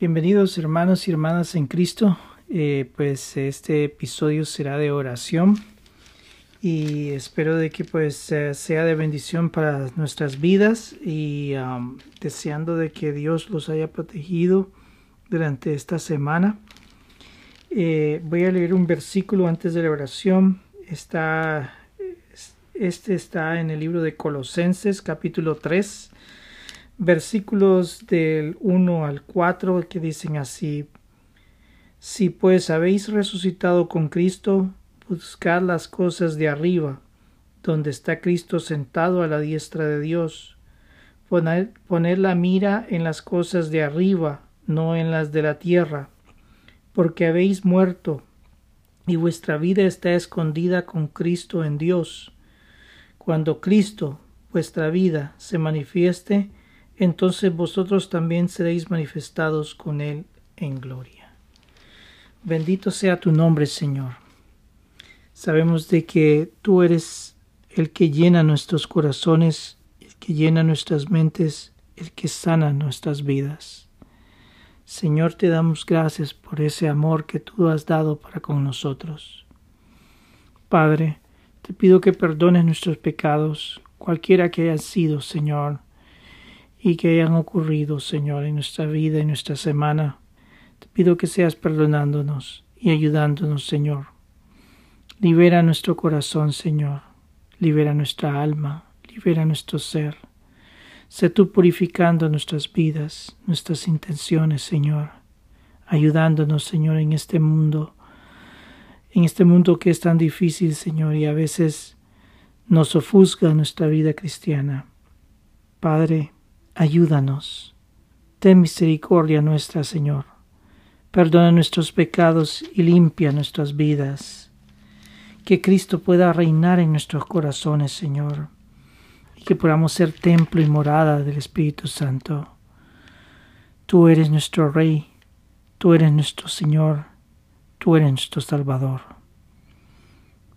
Bienvenidos hermanos y hermanas en Cristo. Eh, pues este episodio será de oración y espero de que pues sea de bendición para nuestras vidas y um, deseando de que Dios los haya protegido durante esta semana. Eh, voy a leer un versículo antes de la oración. Está, este está en el libro de Colosenses capítulo 3 versículos del 1 al 4 que dicen así, Si pues habéis resucitado con Cristo, buscad las cosas de arriba, donde está Cristo sentado a la diestra de Dios. Poner la mira en las cosas de arriba, no en las de la tierra, porque habéis muerto, y vuestra vida está escondida con Cristo en Dios. Cuando Cristo, vuestra vida, se manifieste, entonces vosotros también seréis manifestados con Él en gloria. Bendito sea tu nombre, Señor. Sabemos de que tú eres el que llena nuestros corazones, el que llena nuestras mentes, el que sana nuestras vidas. Señor, te damos gracias por ese amor que tú has dado para con nosotros. Padre, te pido que perdones nuestros pecados, cualquiera que hayan sido, Señor, y que hayan ocurrido, Señor, en nuestra vida, en nuestra semana. Te pido que seas perdonándonos y ayudándonos, Señor. Libera nuestro corazón, Señor. Libera nuestra alma. Libera nuestro ser. Sé tú purificando nuestras vidas, nuestras intenciones, Señor. Ayudándonos, Señor, en este mundo. En este mundo que es tan difícil, Señor, y a veces nos ofusca nuestra vida cristiana. Padre, ayúdanos. Ten misericordia nuestra, Señor. Perdona nuestros pecados y limpia nuestras vidas. Que Cristo pueda reinar en nuestros corazones, Señor, y que podamos ser templo y morada del Espíritu Santo. Tú eres nuestro Rey, tú eres nuestro Señor, tú eres nuestro Salvador.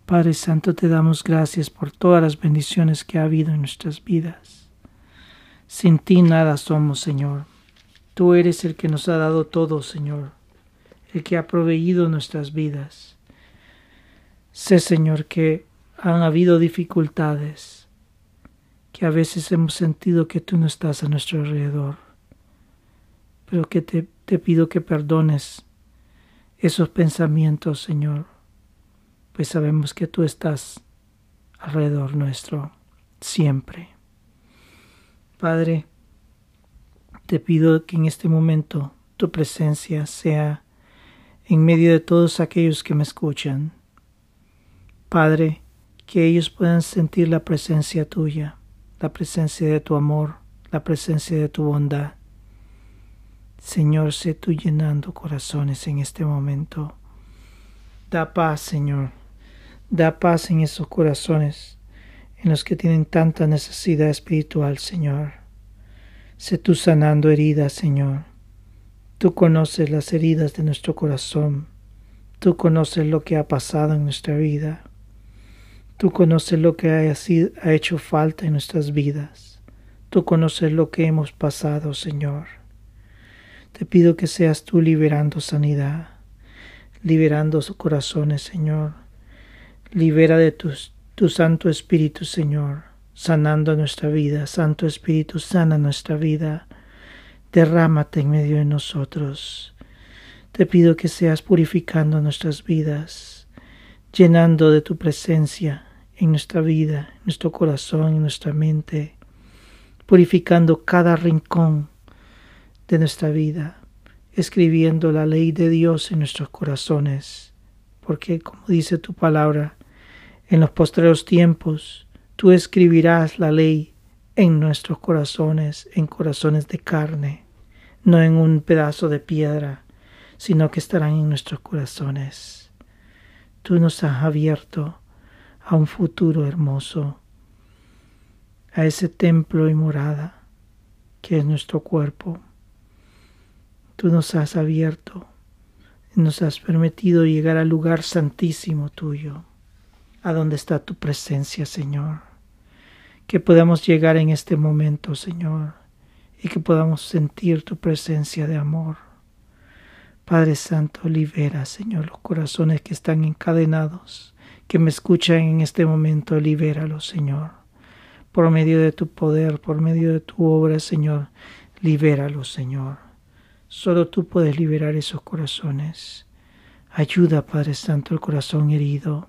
Padre Santo, te damos gracias por todas las bendiciones que ha habido en nuestras vidas. Sin ti nada somos, Señor. Tú eres el que nos ha dado todo, Señor, el que ha proveído nuestras vidas. Sé, Señor, que han habido dificultades, que a veces hemos sentido que tú no estás a nuestro alrededor, pero que te, te pido que perdones esos pensamientos, Señor, pues sabemos que tú estás alrededor nuestro siempre. Padre, te pido que en este momento tu presencia sea en medio de todos aquellos que me escuchan. Padre, que ellos puedan sentir la presencia tuya, la presencia de tu amor, la presencia de tu bondad. Señor, sé tú llenando corazones en este momento. Da paz, Señor. Da paz en esos corazones en los que tienen tanta necesidad espiritual, Señor. Sé tú sanando heridas, Señor. Tú conoces las heridas de nuestro corazón. Tú conoces lo que ha pasado en nuestra vida. Tú conoces lo que ha, hecho falta en nuestras vidas. Tú conoces lo que hemos pasado, Señor. Te pido que seas tú liberando sanidad, liberando corazones, Señor. Libera de tus tu Santo Espíritu, Señor, sanando nuestra vida. Santo Espíritu, sana nuestra vida. Derrámate en medio de nosotros. Te pido que seas purificando nuestras vidas, llenando de tu presencia en nuestra vida, en nuestro corazón, en nuestra mente, purificando cada rincón de nuestra vida, escribiendo la ley de Dios en nuestros corazones, porque como dice tu palabra, en los postreros tiempos, tú escribirás la ley en nuestros corazones, en corazones de carne, no en un pedazo de piedra, sino que estarán en nuestros corazones. Tú nos has abierto a un futuro hermoso, a ese templo y morada que es nuestro cuerpo. Tú nos has abierto nos has permitido llegar al lugar santísimo tuyo a donde está tu presencia, Señor. Que podamos llegar en este momento, Señor, y que podamos sentir tu presencia de amor, Padre Santo, libera, Señor, los corazones que están encadenados, que me escuchan en este momento, libéralos, Señor. Por medio de tu poder, por medio de tu obra, Señor, libéralos, Señor. Solo tú puedes liberar esos corazones. Ayuda, Padre Santo, el corazón herido,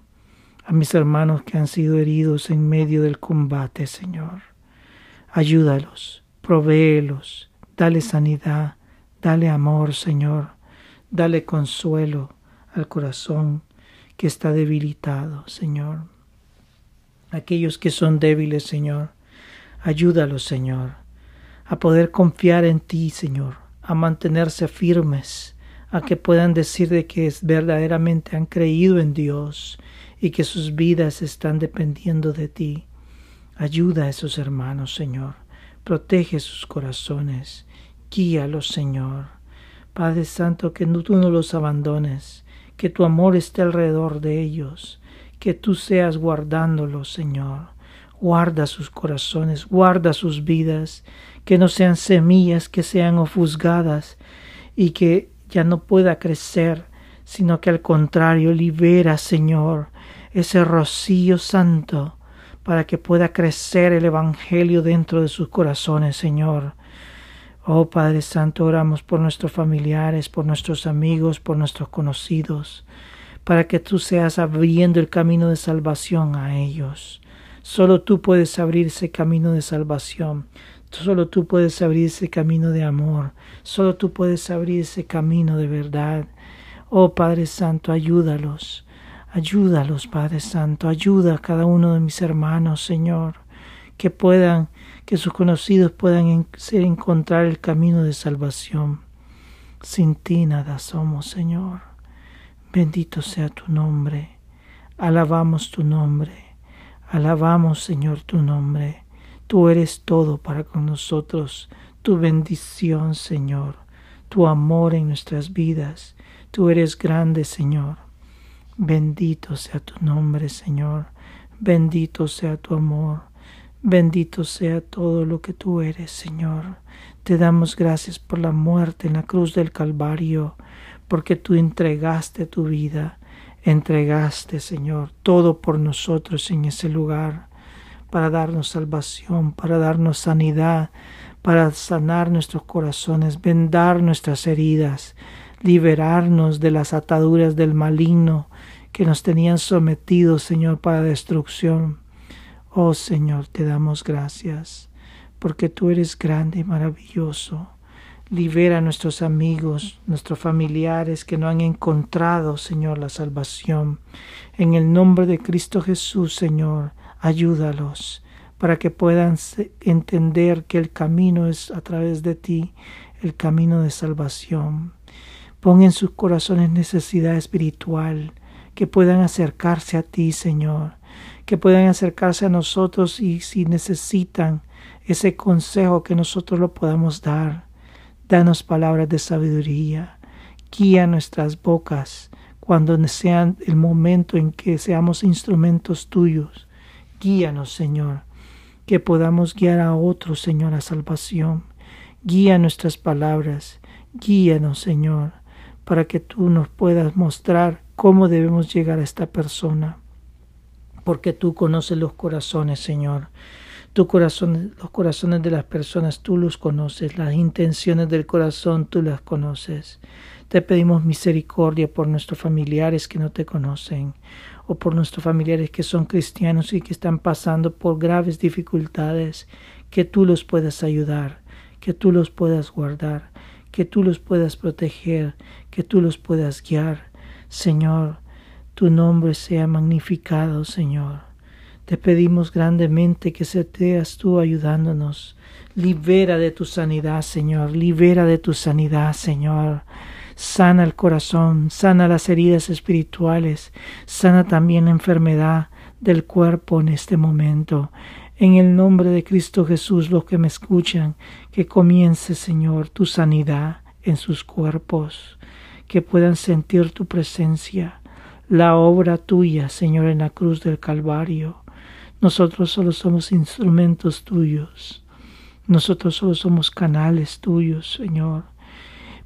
a mis hermanos que han sido heridos en medio del combate, Señor. Ayúdalos, provéelos, dale sanidad, dale amor, Señor, dale consuelo al corazón que está debilitado, Señor. Aquellos que son débiles, Señor, ayúdalos, Señor, a poder confiar en ti, Señor, a mantenerse firmes, a que puedan decir de que verdaderamente han creído en Dios y que sus vidas están dependiendo de ti. Ayuda a esos hermanos, Señor. Protege sus corazones. Guíalos, Señor. Padre Santo, que tú no los abandones, que tu amor esté alrededor de ellos, que tú seas guardándolos, Señor. Guarda sus corazones, guarda sus vidas, que no sean semillas que sean ofusgadas y que ya no pueda crecer, sino que al contrario libera, Señor, ese rocío santo para que pueda crecer el Evangelio dentro de sus corazones, Señor. Oh Padre Santo, oramos por nuestros familiares, por nuestros amigos, por nuestros conocidos, para que tú seas abriendo el camino de salvación a ellos. Solo tú puedes abrir ese camino de salvación. Solo tú puedes abrir ese camino de amor. Solo tú puedes abrir ese camino de verdad. Oh Padre Santo, ayúdalos. Ayúdalos, Padre Santo. Ayuda a cada uno de mis hermanos, Señor. Que puedan, que sus conocidos puedan encontrar el camino de salvación. Sin ti nada somos, Señor. Bendito sea tu nombre. Alabamos tu nombre. Alabamos, Señor, tu nombre. Tú eres todo para con nosotros, tu bendición, Señor, tu amor en nuestras vidas. Tú eres grande, Señor. Bendito sea tu nombre, Señor. Bendito sea tu amor. Bendito sea todo lo que tú eres, Señor. Te damos gracias por la muerte en la cruz del Calvario, porque tú entregaste tu vida, entregaste, Señor, todo por nosotros en ese lugar para darnos salvación, para darnos sanidad, para sanar nuestros corazones, vendar nuestras heridas, liberarnos de las ataduras del maligno que nos tenían sometidos, Señor, para destrucción. Oh Señor, te damos gracias, porque tú eres grande y maravilloso. Libera a nuestros amigos, nuestros familiares que no han encontrado, Señor, la salvación. En el nombre de Cristo Jesús, Señor, ayúdalos para que puedan entender que el camino es a través de ti, el camino de salvación. Pon en sus corazones necesidad espiritual, que puedan acercarse a ti, Señor, que puedan acercarse a nosotros y si necesitan ese consejo que nosotros lo podamos dar. Danos palabras de sabiduría, guía nuestras bocas cuando sean el momento en que seamos instrumentos tuyos Guíanos, Señor, que podamos guiar a otros, Señor, a salvación. Guía nuestras palabras, guíanos, Señor, para que tú nos puedas mostrar cómo debemos llegar a esta persona. Porque tú conoces los corazones, Señor. Tu corazón, los corazones de las personas tú los conoces, las intenciones del corazón tú las conoces. Te pedimos misericordia por nuestros familiares que no te conocen o por nuestros familiares que son cristianos y que están pasando por graves dificultades, que tú los puedas ayudar, que tú los puedas guardar, que tú los puedas proteger, que tú los puedas guiar. Señor, tu nombre sea magnificado, Señor. Te pedimos grandemente que seas tú ayudándonos. Libera de tu sanidad, Señor. Libera de tu sanidad, Señor sana el corazón, sana las heridas espirituales, sana también la enfermedad del cuerpo en este momento. En el nombre de Cristo Jesús, los que me escuchan, que comience, Señor, tu sanidad en sus cuerpos, que puedan sentir tu presencia, la obra tuya, Señor, en la cruz del Calvario. Nosotros solo somos instrumentos tuyos. Nosotros solo somos canales tuyos, Señor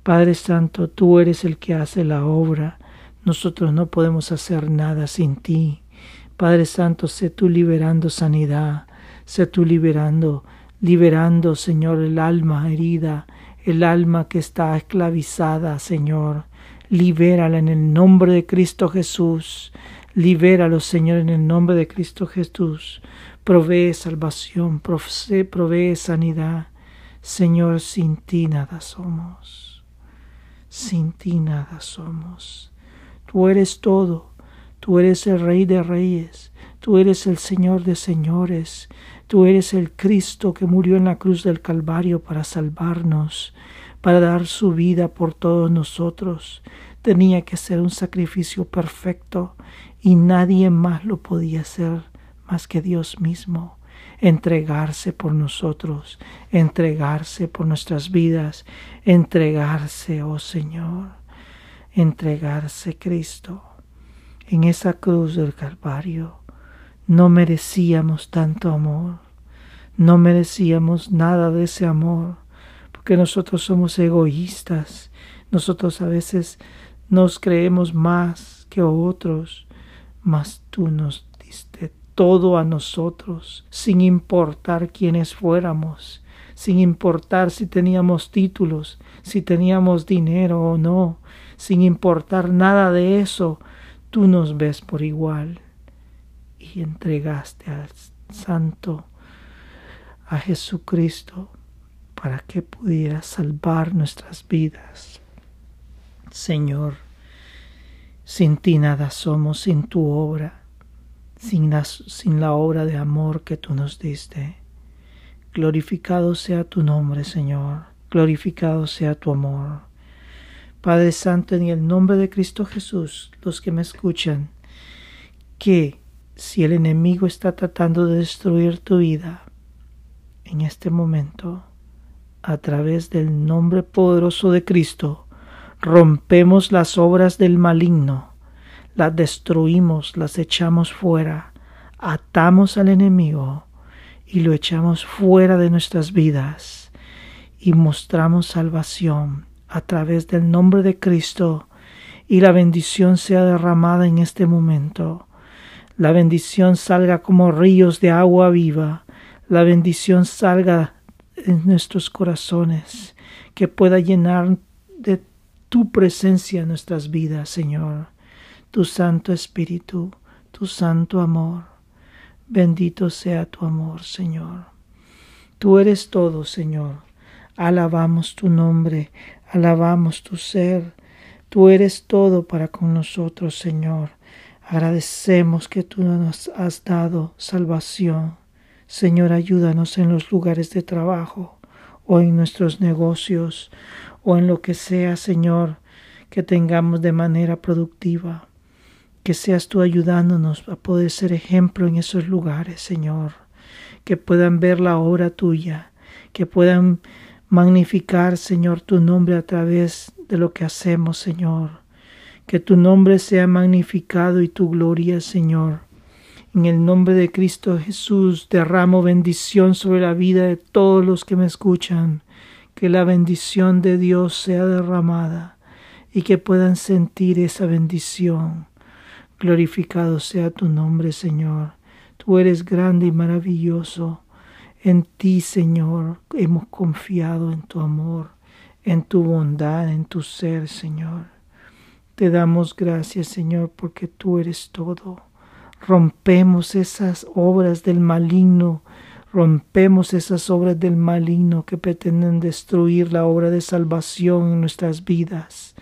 Padre Santo, tú eres el que hace la obra. Nosotros no podemos hacer nada sin ti. Padre Santo, sé tú liberando sanidad, sé tú liberando, liberando, Señor, el alma herida, el alma que está esclavizada, Señor. Libérala en el nombre de Cristo Jesús. Libéralo, Señor, en el nombre de Cristo Jesús. Provee salvación, provee sanidad. Señor, sin ti nada somos. Sin ti nada somos. Tú eres todo. Tú eres el Rey de Reyes. Tú eres el Señor de Señores. Tú eres el Cristo que murió en la cruz del Calvario para salvarnos, para dar su vida por todos nosotros. Tenía que ser un sacrificio perfecto y nadie más lo podía hacer más que Dios mismo. Entregarse por nosotros, entregarse por nuestras vidas, entregarse, oh Señor, entregarse Cristo en esa cruz del Calvario no merecíamos tanto amor, no merecíamos nada de ese amor, porque nosotros somos egoístas, nosotros a veces nos creemos más que otros, mas tú nos diste todo a nosotros, sin importar quiénes fuéramos, sin importar si teníamos títulos, si teníamos dinero o no, sin importar nada de eso, tú nos ves por igual y entregaste al Santo, a Jesucristo, para que pudiera salvar nuestras vidas. Señor, sin ti nada somos, sin tu obra, sin la, sin la obra de amor que tú nos diste. Glorificado sea tu nombre, Señor, glorificado sea tu amor. Padre Santo, en el nombre de Cristo Jesús, los que me escuchan, que si el enemigo está tratando de destruir tu vida en este momento, a través del nombre poderoso de Cristo, rompemos las obras del maligno, las destruimos, las echamos fuera, atamos al enemigo y lo echamos fuera de nuestras vidas y mostramos salvación a través del nombre de Cristo y la bendición sea derramada en este momento la bendición salga como ríos de agua viva, la bendición salga en nuestros corazones, que pueda llenar de tu presencia nuestras vidas, Señor, tu Santo Espíritu, tu Santo Amor. Bendito sea tu amor, Señor. Tú eres todo, Señor. Alabamos tu nombre, alabamos tu ser. Tú eres todo para con nosotros, Señor. Agradecemos que tú nos has dado salvación. Señor, ayúdanos en los lugares de trabajo o en nuestros negocios o en lo que sea, Señor, que tengamos de manera productiva. Que seas tú ayudándonos a poder ser ejemplo en esos lugares, Señor. Que puedan ver la obra tuya, que puedan magnificar, Señor, tu nombre a través de lo que hacemos, Señor que tu nombre sea magnificado y tu gloria, Señor. En el nombre de Cristo Jesús derramo bendición sobre la vida de todos los que me escuchan. Que la bendición de Dios sea derramada y que puedan sentir esa bendición. Glorificado sea tu nombre, Señor. Tú eres grande y maravilloso. En ti, Señor, hemos confiado en tu amor, en tu bondad, en tu ser, Señor. Te damos gracias, Señor, porque tú eres todo. Rompemos esas obras del maligno, rompemos esas obras del maligno que pretenden destruir la obra de salvación en nuestras vidas.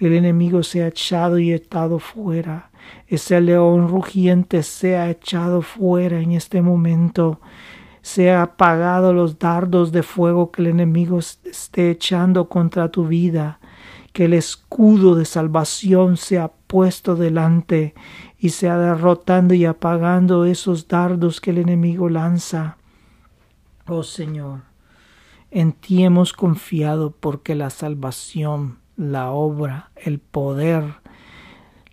El enemigo se ha echado y echado fuera. Ese león rugiente se ha echado fuera en este momento. Se ha apagado los dardos de fuego que el enemigo esté echando contra tu vida que el escudo de salvación sea puesto delante y sea derrotando y apagando esos dardos que el enemigo lanza. Oh Señor, en ti hemos confiado porque la salvación, la obra, el poder,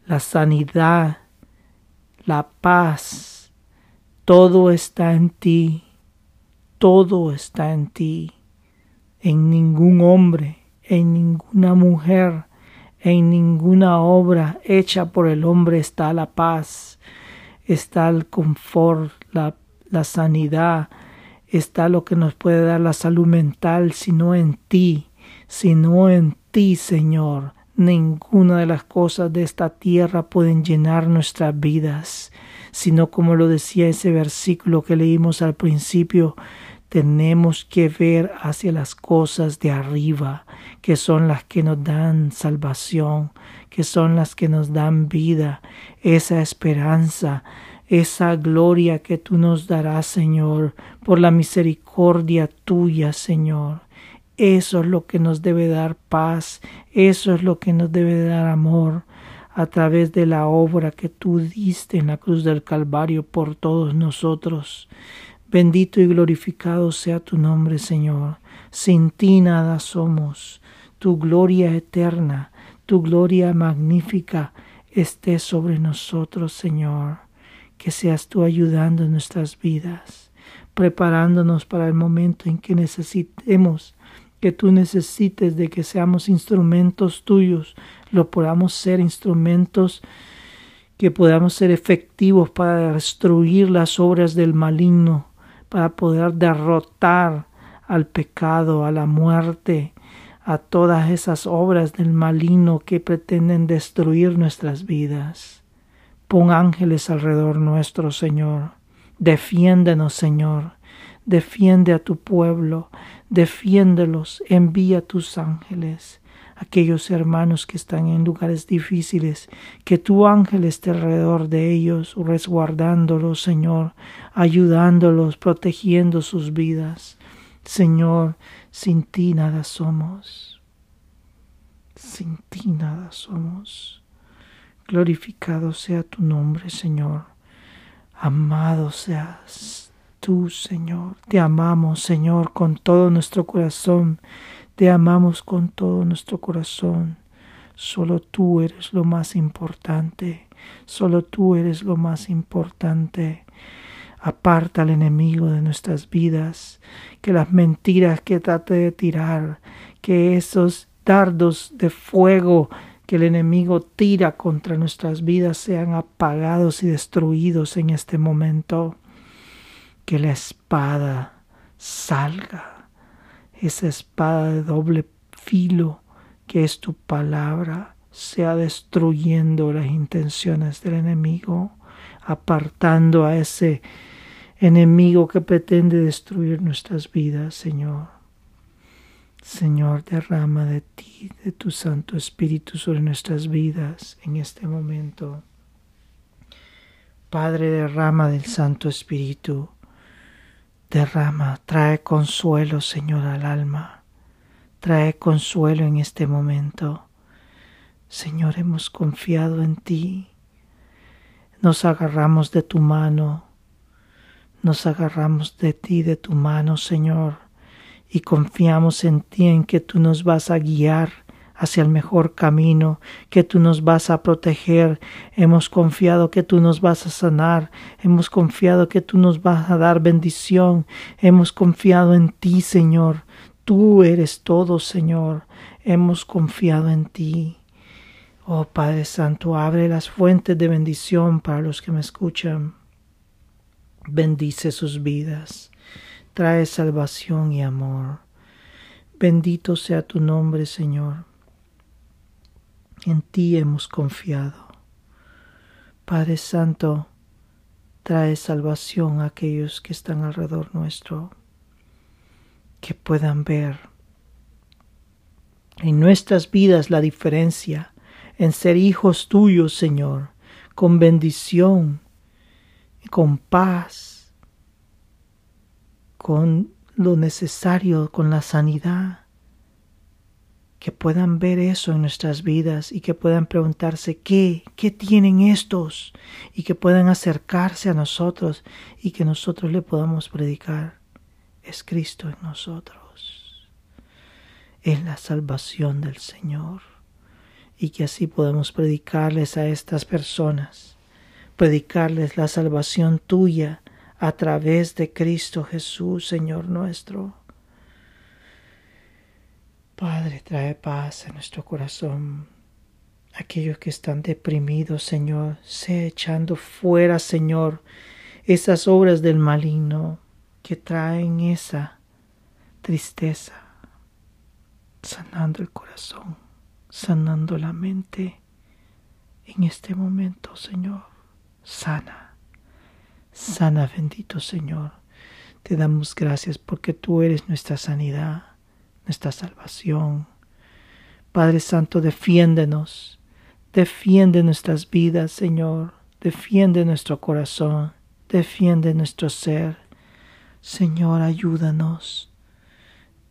la sanidad, la paz, todo está en ti, todo está en ti, en ningún hombre, en ninguna mujer, en ninguna obra hecha por el hombre está la paz, está el confort, la, la sanidad, está lo que nos puede dar la salud mental, sino en ti, sino en ti, Señor. Ninguna de las cosas de esta tierra pueden llenar nuestras vidas, sino como lo decía ese versículo que leímos al principio, tenemos que ver hacia las cosas de arriba, que son las que nos dan salvación, que son las que nos dan vida, esa esperanza, esa gloria que tú nos darás, Señor, por la misericordia tuya, Señor. Eso es lo que nos debe dar paz, eso es lo que nos debe dar amor a través de la obra que tú diste en la cruz del Calvario por todos nosotros. Bendito y glorificado sea tu nombre, Señor. Sin ti nada somos. Tu gloria eterna, tu gloria magnífica esté sobre nosotros, Señor. Que seas tú ayudando en nuestras vidas, preparándonos para el momento en que necesitemos, que tú necesites de que seamos instrumentos tuyos, lo podamos ser instrumentos que podamos ser efectivos para destruir las obras del maligno, para poder derrotar al pecado, a la muerte, a todas esas obras del maligno que pretenden destruir nuestras vidas. Pon ángeles alrededor nuestro, Señor. Defiéndenos, Señor. Defiende a tu pueblo. Defiéndelos. Envía tus ángeles aquellos hermanos que están en lugares difíciles, que tu ángel esté alrededor de ellos, resguardándolos, Señor, ayudándolos, protegiendo sus vidas. Señor, sin ti nada somos. Sin ti nada somos. Glorificado sea tu nombre, Señor. Amado seas tú, Señor. Te amamos, Señor, con todo nuestro corazón. Te amamos con todo nuestro corazón. Solo tú eres lo más importante. Solo tú eres lo más importante. Aparta al enemigo de nuestras vidas, que las mentiras que trate de tirar, que esos dardos de fuego que el enemigo tira contra nuestras vidas sean apagados y destruidos en este momento. Que la espada salga esa espada de doble filo que es tu palabra sea destruyendo las intenciones del enemigo, apartando a ese enemigo que pretende destruir nuestras vidas, Señor. Señor, derrama de ti, de tu Santo Espíritu sobre nuestras vidas en este momento. Padre, derrama del Santo Espíritu Derrama, trae consuelo, Señor, al alma. Trae consuelo en este momento. Señor, hemos confiado en ti. Nos agarramos de tu mano. Nos agarramos de ti, de tu mano, Señor, y confiamos en ti, en que tú nos vas a guiar hacia el mejor camino, que tú nos vas a proteger, hemos confiado que tú nos vas a sanar, hemos confiado que tú nos vas a dar bendición, hemos confiado en ti, Señor, tú eres todo, Señor, hemos confiado en ti. Oh Padre Santo, abre las fuentes de bendición para los que me escuchan. Bendice sus vidas, trae salvación y amor. Bendito sea tu nombre, Señor. En ti hemos confiado. Padre Santo, trae salvación a aquellos que están alrededor nuestro, que puedan ver en nuestras vidas la diferencia en ser hijos tuyos, Señor, con bendición, con paz, con lo necesario, con la sanidad que puedan ver eso en nuestras vidas y que puedan preguntarse qué, qué tienen estos y que puedan acercarse a nosotros y que nosotros le podamos predicar. Es Cristo en nosotros. Es la salvación del Señor y que así podamos predicarles a estas personas, predicarles la salvación tuya a través de Cristo Jesús, Señor nuestro Padre, trae paz a nuestro corazón. Aquellos que están deprimidos, Señor, sea echando fuera, Señor, esas obras del maligno que traen esa tristeza, sanando el corazón, sanando la mente. En este momento, Señor, sana, sana, bendito Señor. Te damos gracias porque tú eres nuestra sanidad nuestra salvación. Padre Santo, defiéndenos, defiende nuestras vidas, Señor, defiende nuestro corazón, defiende nuestro ser. Señor, ayúdanos.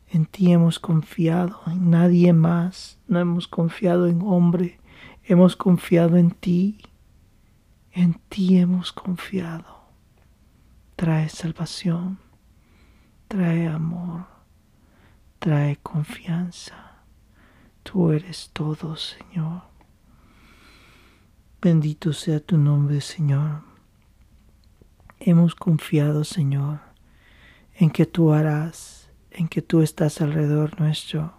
En ti hemos confiado, en nadie más. No hemos confiado en hombre, hemos confiado en ti. En ti hemos confiado. Trae salvación, trae amor trae confianza. Tú eres todo, Señor. Bendito sea tu nombre, Señor. Hemos confiado, Señor, en que tú harás, en que tú estás alrededor nuestro,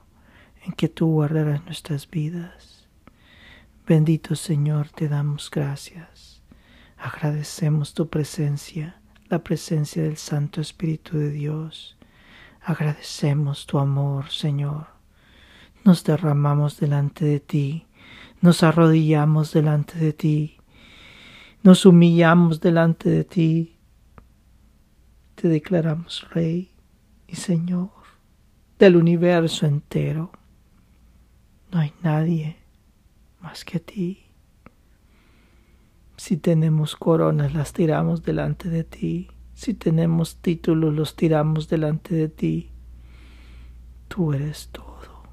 en que tú guardarás nuestras vidas. Bendito Señor, te damos gracias. Agradecemos tu presencia, la presencia del Santo Espíritu de Dios Agradecemos tu amor, Señor. Nos derramamos delante de ti, nos arrodillamos delante de ti, nos humillamos delante de ti. Te declaramos Rey y Señor del universo entero. No hay nadie más que ti. Si tenemos coronas, las tiramos delante de ti. Si tenemos títulos, los tiramos delante de ti. Tú eres todo,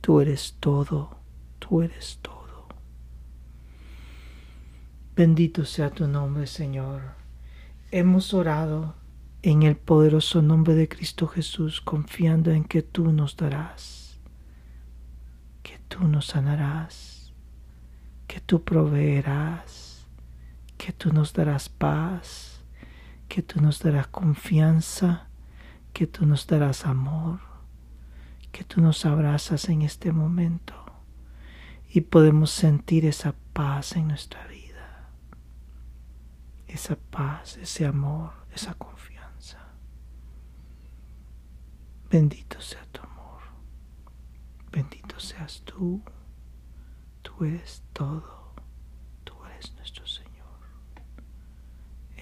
tú eres todo, tú eres todo. Bendito sea tu nombre, Señor. Hemos orado en el poderoso nombre de Cristo Jesús, confiando en que tú nos darás, que tú nos sanarás, que tú proveerás, que tú nos darás paz que tú nos darás confianza, que tú nos darás amor, que tú nos abrazas en este momento y podemos sentir esa paz en nuestra vida, esa paz, ese amor, esa confianza. Bendito sea tu amor, bendito seas tú, tú eres todo, tú eres nuestro Señor.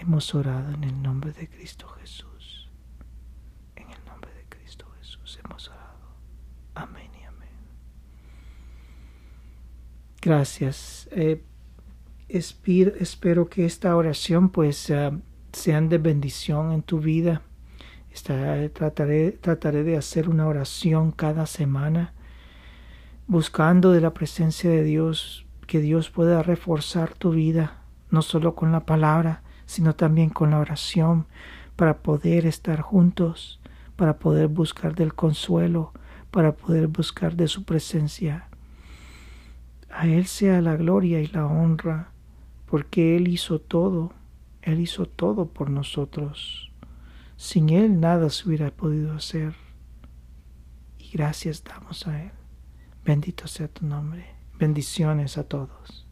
Hemos orado en el nombre de Cristo Jesús. En el nombre de Cristo Jesús hemos orado. Amén y amén. Gracias. Eh, espero que esta oración pues uh, de bendición en tu vida. trataré, trataré de hacer una oración cada semana buscando de la presencia de Dios que Dios pueda reforzar tu vida, no solo con la palabra, sino también con la oración para poder estar juntos, para poder buscar del consuelo, para poder buscar de su presencia. A Él sea la gloria y la honra, porque Él hizo todo, Él hizo todo por nosotros. Sin Él nada se hubiera podido hacer. Y gracias damos a Él. Bendito sea tu nombre. Bendiciones a todos.